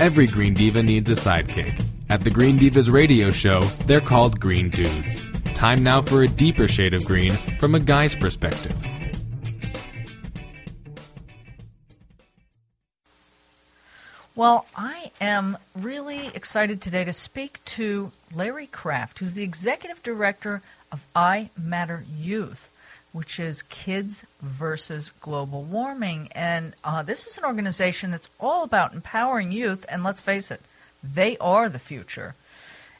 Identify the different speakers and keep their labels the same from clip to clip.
Speaker 1: Every Green Diva needs a sidekick. At the Green Divas radio show, they're called Green Dudes. Time now for a deeper shade of green from a guy's perspective.
Speaker 2: Well, I am really excited today to speak to Larry Kraft, who's the executive director of I Matter Youth, which is Kids versus Global Warming. And uh, this is an organization that's all about empowering youth, and let's face it, they are the future.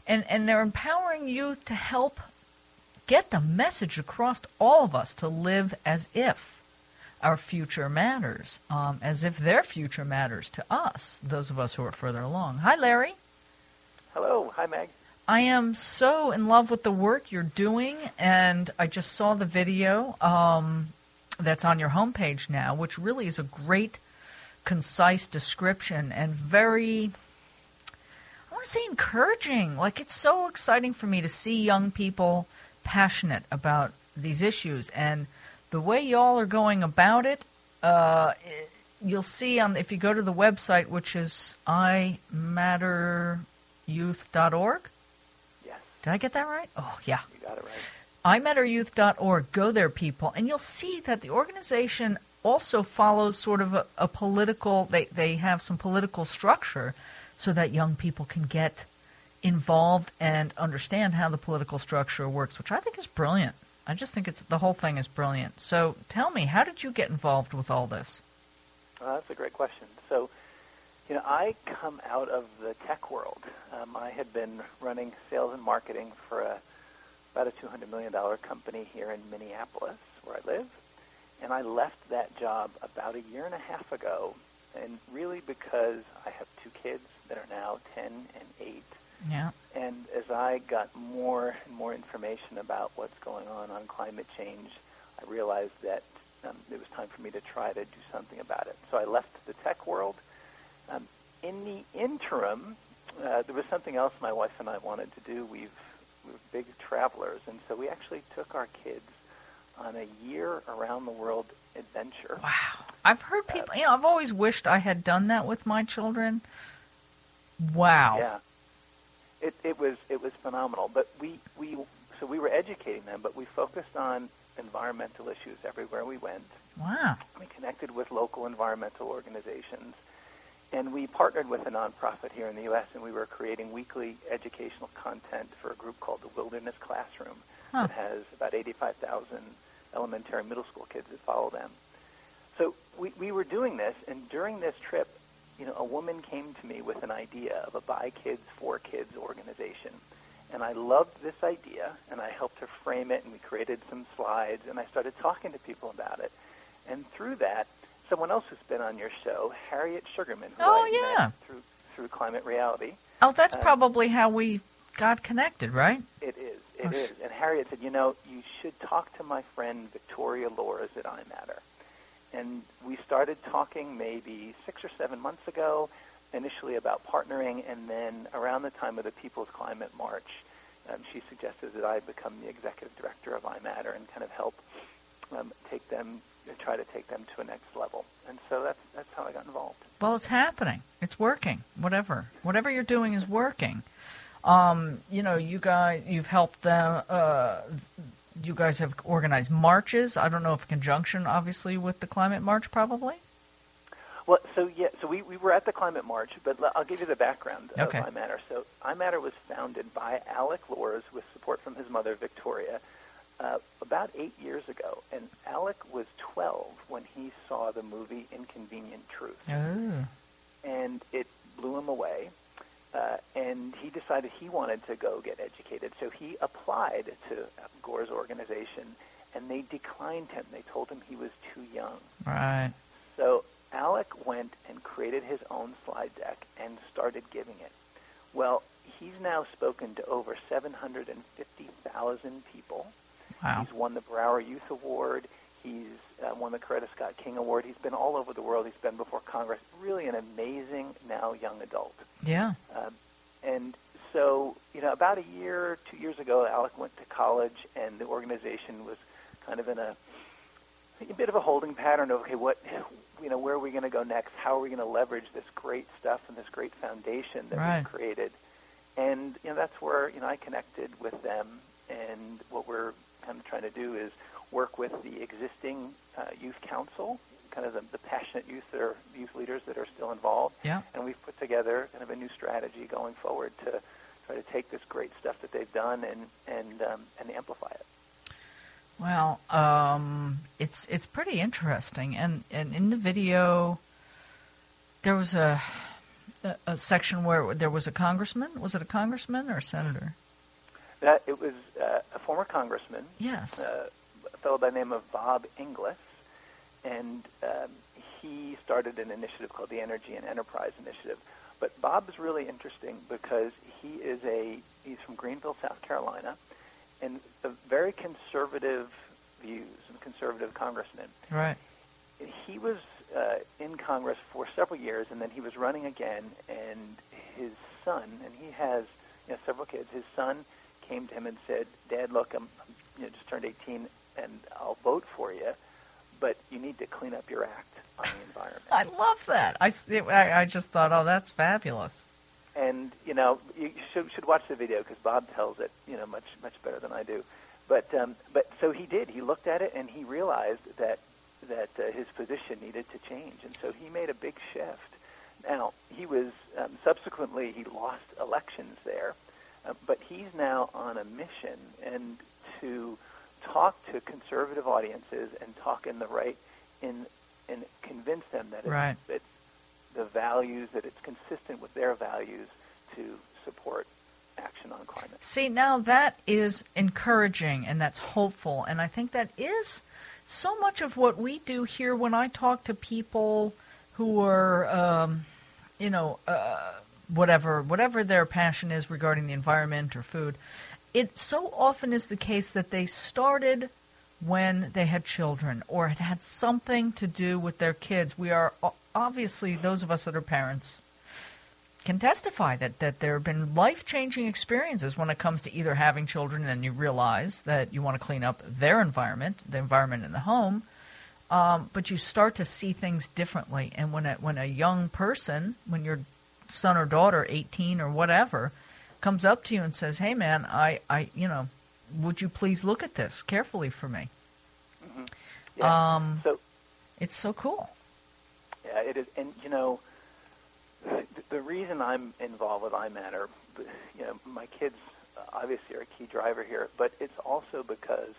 Speaker 2: And, and they're empowering youth to help get the message across to all of us to live as if our future matters, um, as if their future matters to us, those of us who are further along. Hi, Larry.
Speaker 3: Hello. Hi, Meg.
Speaker 2: I am so in love with the work you're doing, and I just saw the video um, that's on your homepage now, which really is a great, concise description and very, I want to say encouraging. Like, it's so exciting for me to see young people passionate about these issues. And the way y'all are going about it, uh, you'll see on if you go to the website, which is imatteryouth.org. Did I get that right? Oh, yeah.
Speaker 3: You got it right.
Speaker 2: imatteryouth.org. Go there, people, and you'll see that the organization also follows sort of a, a political. They they have some political structure, so that young people can get involved and understand how the political structure works, which I think is brilliant. I just think it's the whole thing is brilliant. So tell me, how did you get involved with all this?
Speaker 3: Uh, that's a great question. So, you know, I come out of the tech world. Um, I had been running sales and marketing for a, about a $200 million company here in Minneapolis, where I live. And I left that job about a year and a half ago, and really because I have two kids that are now 10 and 8
Speaker 2: Yeah.
Speaker 3: And as I got more and more information about what's going on on climate change, I realized that um, it was time for me to try to do something about it. So I left the tech world. Um, in the interim, uh, there was something else my wife and I wanted to do. We've we're big travelers, and so we actually took our kids on a year around the world adventure.
Speaker 2: Wow. I've heard people, you know, I've always wished I had done that with my children. Wow.
Speaker 3: Yeah. It, it was it was phenomenal. But we, we so we were educating them, but we focused on environmental issues everywhere we went.
Speaker 2: Wow.
Speaker 3: We connected with local environmental organizations, and we partnered with a nonprofit here in the U.S. and we were creating weekly educational content for a group called the Wilderness Classroom
Speaker 2: Huh.
Speaker 3: that has about 85,000 elementary and middle school kids that follow them. So we, we were doing this, and during this trip, you know, a woman came to me with an idea of a By Kids for Kids organization. And I loved this idea, and I helped her frame it, and we created some slides, and I started talking to people about it. And through that, someone else who's been on your show, Harriet Shugarman, who
Speaker 2: Oh, yeah.
Speaker 3: through through Climate Reality.
Speaker 2: Oh, that's
Speaker 3: Uh,
Speaker 2: probably how we got connected, right?
Speaker 3: It is. It
Speaker 2: Oh,
Speaker 3: is. And Harriet said, you know, you should talk to my friend Victoria Loorz at iMatter. And we started talking maybe six or seven months ago, initially about partnering, and then around the time of the People's Climate March, um, she suggested that I become the executive director of iMatter and kind of help um, take them, try to take them to a next level. And so that's that's how I got involved.
Speaker 2: Well, it's happening. It's working. Whatever, whatever you're doing is working. Um, you know, you guys, you've helped them. Uh, you guys have organized marches. I don't know if conjunction, obviously, with the climate march, probably.
Speaker 3: Well, so yeah, so we, we were at the climate march, but I'll give you the background
Speaker 2: Okay.
Speaker 3: of iMatter. So iMatter was founded by Alec Loorz with support from his mother Victoria uh, about eight years ago, and Alec was 12 when he saw the movie Inconvenient Truth,
Speaker 2: Oh.
Speaker 3: and it blew him away. Uh, and he decided he wanted to go get educated, so he applied to Gore's organization, and they declined him. They told him he was too young.
Speaker 2: Right.
Speaker 3: So Alec went and created his own slide deck and started giving it. Well, he's now spoken to over 750,000 people.
Speaker 2: Wow.
Speaker 3: He's won the Brower Youth Award. He's uh, won the Coretta Scott King Award. He's been all over the world. He's been before Congress. Really an amazing now young adult.
Speaker 2: Yeah.
Speaker 3: Um, and so, you know, about a year, two years ago, Alec went to college, and the organization was kind of in a, a bit of a holding pattern of, okay, what you know, where are we going to go next? How are we going to leverage this great stuff and this great foundation that
Speaker 2: Right.
Speaker 3: we've created? And you know, that's where you know I connected with them. And what we're kind of trying to do is work with the existing uh, youth council, kind of the, the passionate youth that are youth leaders that are still involved.
Speaker 2: Yeah.
Speaker 3: And we've put together kind of a new strategy going forward to try to take this great stuff that they've done and and um, and amplify it.
Speaker 2: Well, um, it's it's pretty interesting, and and in the video, there was a, a a section where there was a congressman. Was it a congressman or a senator?
Speaker 3: That it was uh, a former congressman,
Speaker 2: Yes.
Speaker 3: uh, a fellow by the name of Bob Inglis, and um, he started an initiative called the Energy and Enterprise Initiative. But Bob is really interesting because he is a he's from Greenville, South Carolina, and a very conservative views and conservative congressman.
Speaker 2: right.
Speaker 3: He was uh, in Congress for several years, and then he was running again. And his son, and he has you know, several kids. His son came to him and said, "Dad, look, I'm, I'm you know, just turned 18, and I'll vote for you, but you need to clean up your act on the environment."
Speaker 2: I love that. I, I just thought, oh, that's fabulous.
Speaker 3: and you know you should should watch the video because Bob tells it you know much much better than I do. But um, but so he did. He looked at it and he realized that that uh, his position needed to change, and so he made a big shift. Now he was um, subsequently he lost elections there, uh, but he's now on a mission and to talk to conservative audiences and talk in the right in and convince them that it's,
Speaker 2: Right.
Speaker 3: it's the values that it's consistent with their values to support action on climate.
Speaker 2: See, now that is encouraging and that's hopeful. And I think that is so much of what we do here when I talk to people who are, um, you know, uh, whatever, whatever their passion is regarding the environment or food. It so often is the case that they started when they had children or it had something to do with their kids. We are obviously, those of us that are parents, can testify that, that there have been life changing experiences when it comes to either having children and you realize that you want to clean up their environment, the environment in the home, um, but you start to see things differently. And when a, when a young person, when your son or daughter, 18 or whatever, comes up to you and says, "Hey, man, I, I you know, would you please look at this carefully for me?"
Speaker 3: Yeah.
Speaker 2: Um,
Speaker 3: so
Speaker 2: It's so cool.
Speaker 3: yeah, it is, and you know, the, the reason I'm involved with iMatter, you know, my kids obviously are a key driver here, but it's also because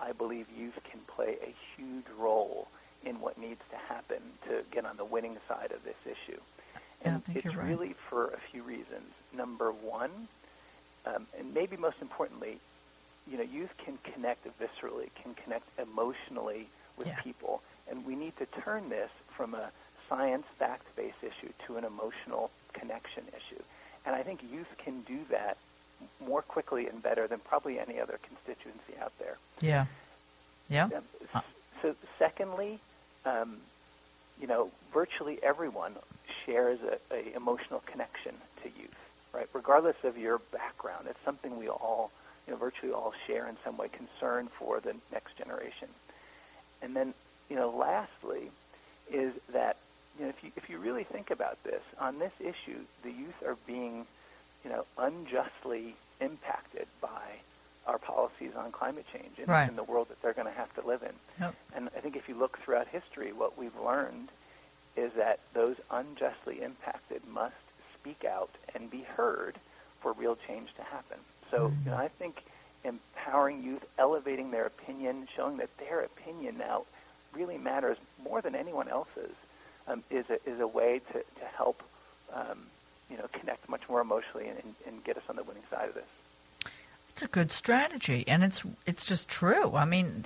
Speaker 3: I believe youth can play a huge role in what needs to happen to get on the winning side of this issue.
Speaker 2: Yeah, I
Speaker 3: And
Speaker 2: think
Speaker 3: it's
Speaker 2: you're right.
Speaker 3: really for a few reasons. Number one, um, and maybe most importantly, you know, youth can connect viscerally, can connect emotionally with
Speaker 2: Yeah.
Speaker 3: people, and we need to turn this from a science fact-based issue to an emotional connection issue. And I think youth can do that more quickly and better than probably any other constituency out there.
Speaker 2: Yeah. Yeah.
Speaker 3: Um, So, secondly, um, you know, virtually everyone shares a, a emotional connection to youth, right? Regardless of your background, it's something we all, you know, virtually all share in some way, concern for the next generation. And then, you know, lastly, is that you know, if you if you really think about this, on this issue, the youth are being, you know, unjustly impacted by our policies on climate change in,
Speaker 2: Right.
Speaker 3: in the world that they're going to have to live in.
Speaker 2: Yep.
Speaker 3: And I think if you look throughout history, what we've learned is that those unjustly impacted must speak out and be heard for real change to happen. So you know, I think empowering youth, elevating their opinion, showing that their opinion now really matters more than anyone else's, um, is a is a way to to help um, you know connect much more emotionally and, and, and get us on the winning side of this.
Speaker 2: It's a good strategy, and it's it's just true. I mean,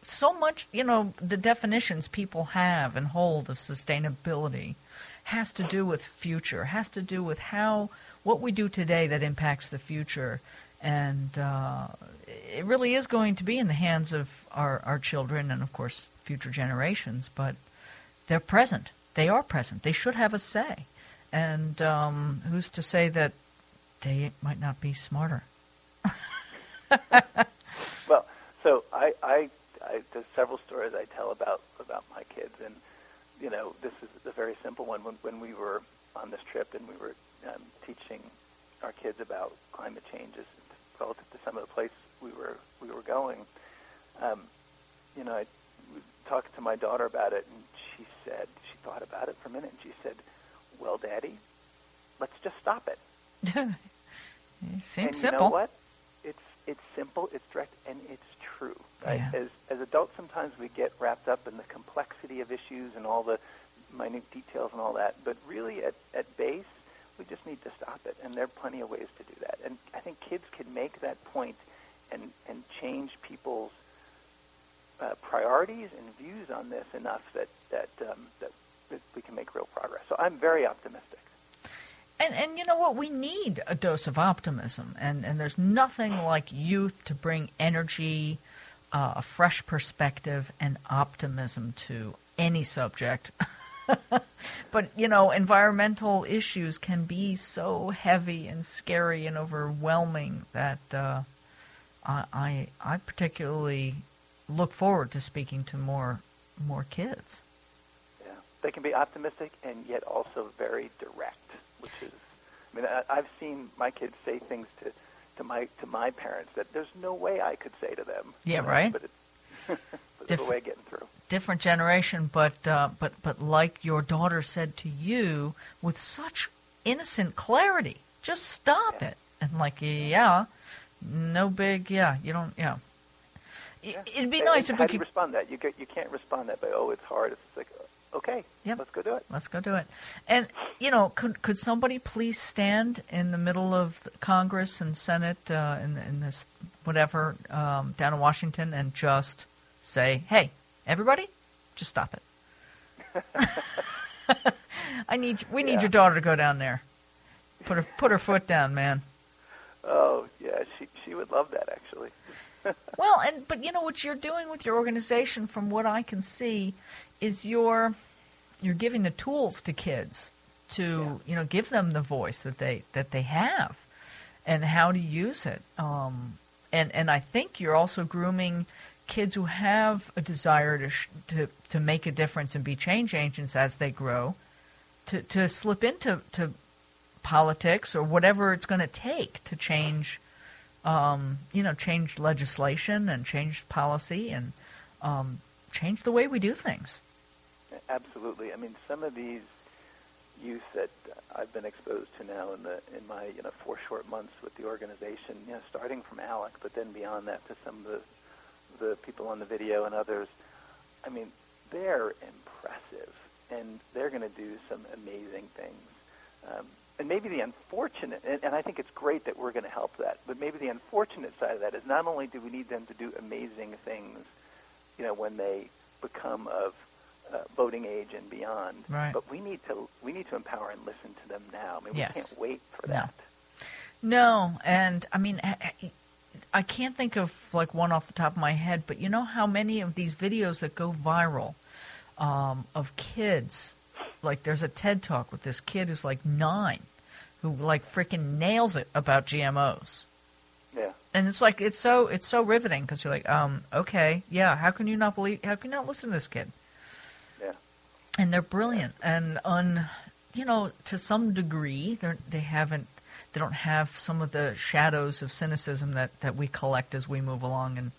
Speaker 2: so much you know the definitions people have and hold of sustainability has to do with future, has to do with how what we do today that impacts the future, and uh, it really is going to be in the hands of our our children and of course future generations. But they're present. They are present. They should have a say. And um, who's to say that they might not be smarter?
Speaker 3: Well, so I, I, I there's several stories I tell about about my kids, and you know, this is a very simple one. When, when we were on this trip and we were um, teaching our kids about climate changes relative to some of the places we were we were going, um, you know, I talked to my daughter about it, and she said she thought about it for a minute, and she said, "Well, Daddy, let's just stop it."
Speaker 2: it seems
Speaker 3: and
Speaker 2: simple.
Speaker 3: you know what? It's simple, it's direct, and it's true. Right?
Speaker 2: Yeah.
Speaker 3: As as adults, sometimes we get wrapped up in the complexity of issues and all the minute details and all that. But really, at at base, we just need to stop it, and there are plenty of ways to do that. And I think kids can make that point and and change people's uh, priorities and views on this enough that that, um, that that we can make real progress. So I'm very optimistic.
Speaker 2: And and you know what? We need a dose of optimism, and and there's nothing like youth to bring energy, uh, a fresh perspective, and optimism to any subject. but you know, environmental issues can be so heavy and scary and overwhelming that uh, I, I I particularly look forward to speaking to more more kids.
Speaker 3: Yeah, they can be optimistic and yet also very direct, which is, I mean, I, I've seen my kids say things to, to my to my parents that there's no way I could say to them.
Speaker 2: Yeah, right.
Speaker 3: But it's, but it's a way of getting through.
Speaker 2: different generation, but uh, but but like your daughter said to you with such innocent clarity, just stop
Speaker 3: Yeah.
Speaker 2: it. And like, yeah, no big, yeah, you don't, yeah.
Speaker 3: Yeah.
Speaker 2: It'd be
Speaker 3: And-
Speaker 2: nice if we could.
Speaker 3: respond that. You get, you can't respond that by oh it's hard. It's like okay,
Speaker 2: Yep.
Speaker 3: let's go do it.
Speaker 2: Let's go do it. And you know, could could somebody please stand in the middle of Congress and Senate uh, in in this whatever um, down in Washington and just say, "Hey, everybody, just stop it." I need we need
Speaker 3: Yeah.
Speaker 2: your daughter to go down there. Put her put her foot down, man.
Speaker 3: Oh yeah, she she would love that actually.
Speaker 2: Well, and but you know what you're doing with your organization, from what I can see, is you're you're giving the tools to kids to you know give them the voice that they that they have, and how to use it. Um, and and I think you're also grooming kids who have a desire to sh- to to make a difference and be change agents as they grow, to to slip into to politics or whatever it's going to take to change um, you know, change legislation and change policy and um, change the way we do things.
Speaker 3: Absolutely. I mean, some of these youth that I've been exposed to now in the in my you know four short months with the organization, you know, starting from Alec, but then beyond that to some of the the people on the video and others. I mean, they're impressive, and they're going to do some amazing things. Um, and maybe the unfortunate, and, and I think it's great that we're going to help that, but maybe the unfortunate side of that is not only do we need them to do amazing things, you know, when they become of uh, voting age and beyond,
Speaker 2: Right.
Speaker 3: but we need to we need to empower and listen to them now. I mean,
Speaker 2: Yes.
Speaker 3: we can't wait for
Speaker 2: No.
Speaker 3: that.
Speaker 2: No, and I mean, I- can't think of like one off the top of my head, but you know how many of these videos that go viral um, of kids, like there's a TED talk with this kid who's like nine, who like freaking nails it about GMOs.
Speaker 3: Yeah.
Speaker 2: and it's like it's so it's so riveting because you're like, um, okay, yeah, how can you not believe? How can you not listen to this kid?
Speaker 3: Yeah.
Speaker 2: And they're brilliant and un, you know, to some degree, they they haven't they don't have some of the shadows of cynicism that that we collect as we move along and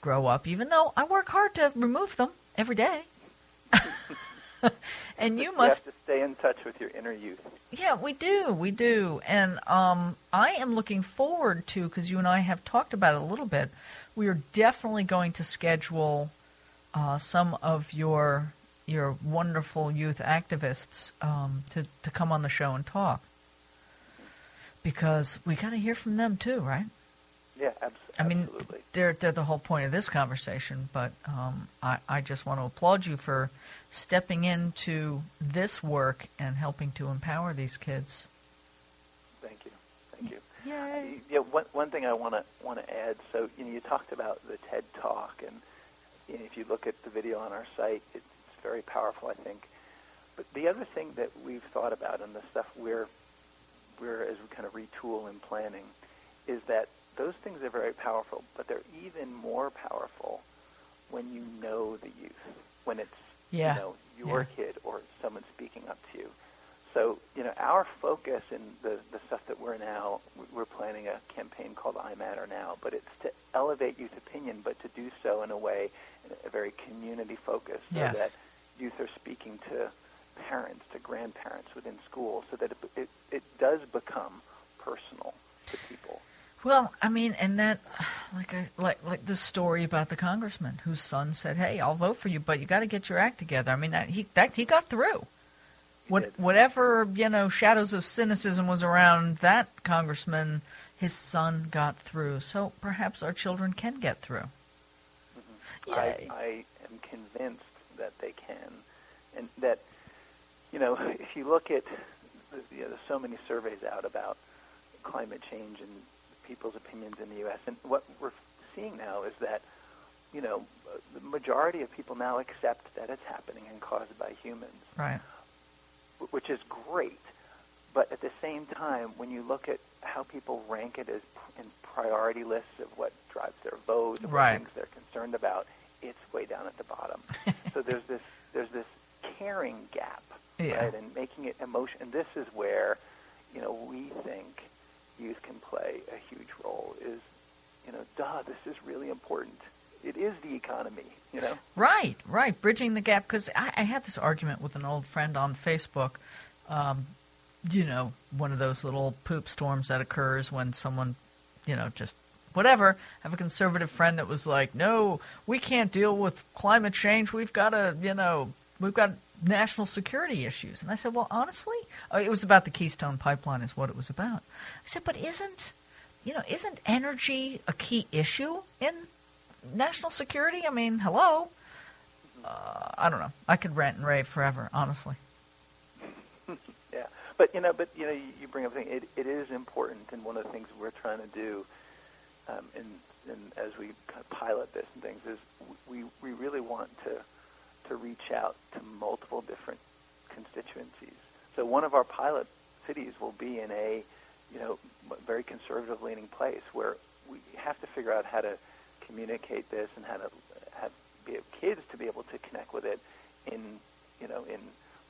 Speaker 2: grow up. Even though I work hard to remove them every day. and you must
Speaker 3: you have to stay in touch with your inner youth.
Speaker 2: yeah, we do, we do, and um, I am looking forward to because you and I have talked about it a little bit. We are definitely going to schedule uh, some of your your wonderful youth activists um, to to come on the show and talk because we got to hear from them too, right?
Speaker 3: Yeah, abs-
Speaker 2: I mean,
Speaker 3: absolutely.
Speaker 2: they're they're the whole point of this conversation. But um, I I just want to applaud you for stepping into this work and helping to empower these kids.
Speaker 3: Thank you. Thank you.
Speaker 2: Yay!
Speaker 3: Yeah, one, one thing I want to want to add. So you know, you talked about the TED Talk, and you know, if you look at the video on our site, it's very powerful, I think. But the other thing that we've thought about, and the stuff we're we're as we kind of retool in planning, is that those things are very powerful, but they're even more powerful when you know the youth, when it's
Speaker 2: Yeah.
Speaker 3: you know, your
Speaker 2: Yeah.
Speaker 3: kid or someone speaking up to you. So, you know, our focus in the, the stuff that we're now, we're planning a campaign called I Matter Now, but it's to elevate youth opinion, but to do so in a way, in a very community focused, so
Speaker 2: Yes.
Speaker 3: that youth are speaking to parents, to grandparents within schools, so that it, it, it does become personal to people.
Speaker 2: Well, I mean, and that, like, I, like, like the story about the congressman whose son said, "Hey, I'll vote for you, but you got to get your act together." I mean, that he that he got through. What, whatever you know, shadows of cynicism was around that congressman, his son got through. So perhaps our children can get through. Mm-hmm.
Speaker 3: I,
Speaker 2: Yay.
Speaker 3: I am convinced that they can, and that you know if you look at you know, there's so many surveys out about climate change and people's opinions in the U.S. and what we're seeing now is that you know the majority of people now accept that it's happening and caused by humans,
Speaker 2: Right.
Speaker 3: which is great. But at the same time, when you look at how people rank it as in priority lists of what drives their vote, and
Speaker 2: Right.
Speaker 3: what things they're concerned about, it's way down at the bottom. so there's this there's this caring gap,
Speaker 2: Yeah.
Speaker 3: right? And making it emotion. And this is where, you know, we think youth can play a huge role. Is you know, duh, this is really important. It is the economy, you know.
Speaker 2: Right, right. Bridging the gap. Because I, I had this argument with an old friend on Facebook. Um, you know, one of those little poop storms that occurs when someone, you know, just whatever. I have a conservative friend that was like, no, we can't deal with climate change. We've got to, you know, we've got national security issues. And I said, well, honestly, uh, it was about the Keystone Pipeline, is what it was about. I said, but isn't, you know, isn't energy a key issue in national security? I mean, hello. Uh, I don't know. I could rant and rave forever, honestly.
Speaker 3: Yeah, but you know, but you know, you, bring up a thing. It, it is important, and one of the things we're trying to do, um, in, in as we kind of pilot this and things, is we we really want to to reach out to multiple different constituencies. So one of our pilot cities will be in a, you know, very conservative leaning place where we have to figure out how to communicate this and how to have kids to be able to connect with it in, you know, in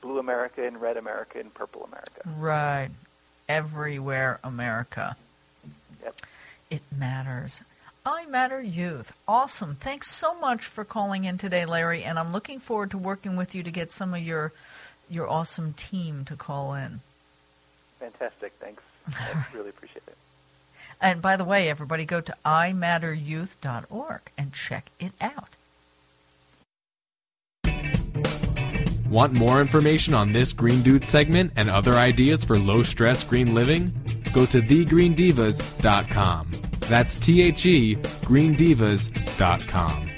Speaker 3: blue America, in red America, in purple America.
Speaker 2: Right. Everywhere, America.
Speaker 3: Yep.
Speaker 2: It matters. iMatter Youth. Awesome. Thanks so much for calling in today, Larry, and I'm looking forward to working with you to get some of your your awesome team to call in.
Speaker 3: Fantastic. Thanks. I really appreciate it.
Speaker 2: And by the way, everybody go to imatteryouth.org and check it out.
Speaker 1: Want more information on this Green Dude segment and other ideas for low stress green living? Go to thegreendivas.com. That's T H E greendivas.com.